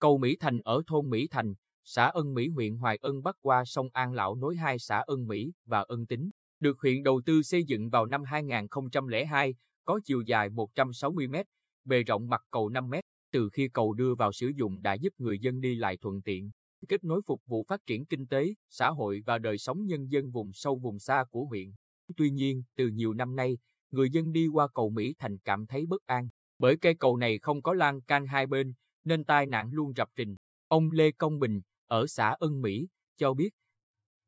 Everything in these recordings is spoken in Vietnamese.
Cầu Mỹ Thành ở thôn Mỹ Thành, xã Ân Mỹ huyện Hoài Ân bắc qua sông An Lão nối hai xã Ân Mỹ và Ân Tính, được huyện đầu tư xây dựng vào năm 2002, có chiều dài 160 m, bề rộng mặt cầu 5 m. Từ khi cầu đưa vào sử dụng đã giúp người dân đi lại thuận tiện, kết nối phục vụ phát triển kinh tế, xã hội và đời sống nhân dân vùng sâu vùng xa của huyện. Tuy nhiên, từ nhiều năm nay, người dân đi qua cầu Mỹ Thành cảm thấy bất an, bởi cây cầu này không có lan can hai bên, nên tai nạn luôn rập rình. Ông Lê Công Bình, ở xã Ân Mỹ, cho biết,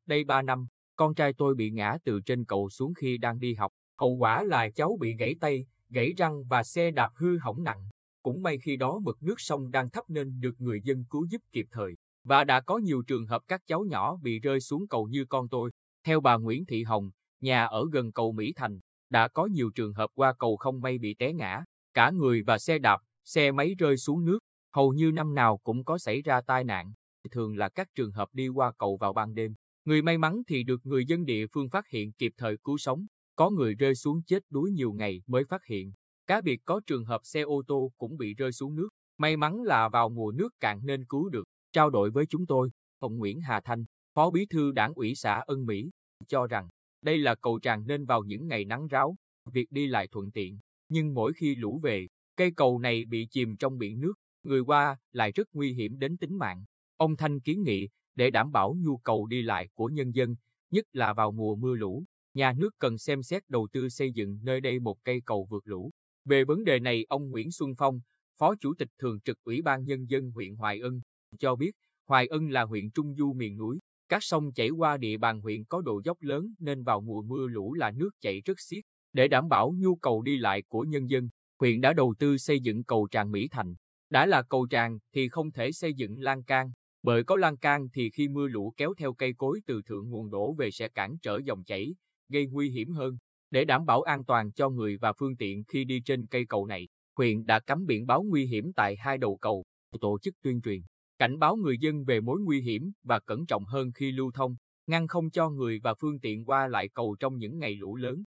đây 3 năm, con trai tôi bị ngã từ trên cầu xuống khi đang đi học. Hậu quả là cháu bị gãy tay, gãy răng và xe đạp hư hỏng nặng. Cũng may khi đó mực nước sông đang thấp nên được người dân cứu giúp kịp thời. Và đã có nhiều trường hợp các cháu nhỏ bị rơi xuống cầu như con tôi. Theo bà Nguyễn Thị Hồng, nhà ở gần cầu Mỹ Thành, đã có nhiều trường hợp qua cầu không may bị té ngã. Cả người và xe đạp, xe máy rơi xuống nước. Hầu như năm nào cũng có xảy ra tai nạn. Thường là các trường hợp đi qua cầu vào ban đêm. Người may mắn thì được người dân địa phương phát hiện kịp thời cứu sống. Có người rơi xuống chết đuối nhiều ngày mới phát hiện. Cá biệt có trường hợp xe ô tô cũng bị rơi xuống nước. May mắn là vào mùa nước cạn nên cứu được. Trao đổi với chúng tôi, ông Nguyễn Hà Thanh, Phó Bí thư Đảng ủy xã Ân Mỹ, cho rằng đây là cầu tràn nên vào những ngày nắng ráo, việc đi lại thuận tiện. Nhưng mỗi khi lũ về, cây cầu này bị chìm trong biển nước, người qua lại rất nguy hiểm đến tính mạng. Ông Thanh kiến nghị, để đảm bảo nhu cầu đi lại của nhân dân, nhất là vào mùa mưa lũ, nhà nước cần xem xét đầu tư xây dựng nơi đây một cây cầu vượt lũ. Về vấn đề này, ông Nguyễn Xuân Phong, Phó Chủ tịch Thường trực Ủy ban Nhân dân huyện Hoài Ân, cho biết Hoài Ân là huyện trung du miền núi, các sông chảy qua địa bàn huyện có độ dốc lớn nên vào mùa mưa lũ là nước chảy rất xiết. Để đảm bảo nhu cầu đi lại của nhân dân, huyện đã đầu tư xây dựng cầu Tràng Mỹ Thành. Đã là cầu tràn thì không thể xây dựng lan can, bởi có lan can thì khi mưa lũ kéo theo cây cối từ thượng nguồn đổ về sẽ cản trở dòng chảy, gây nguy hiểm hơn. Để đảm bảo an toàn cho người và phương tiện khi đi trên cây cầu này, huyện đã cắm biển báo nguy hiểm tại hai đầu cầu, tổ chức tuyên truyền, cảnh báo người dân về mối nguy hiểm và cẩn trọng hơn khi lưu thông, ngăn không cho người và phương tiện qua lại cầu trong những ngày lũ lớn.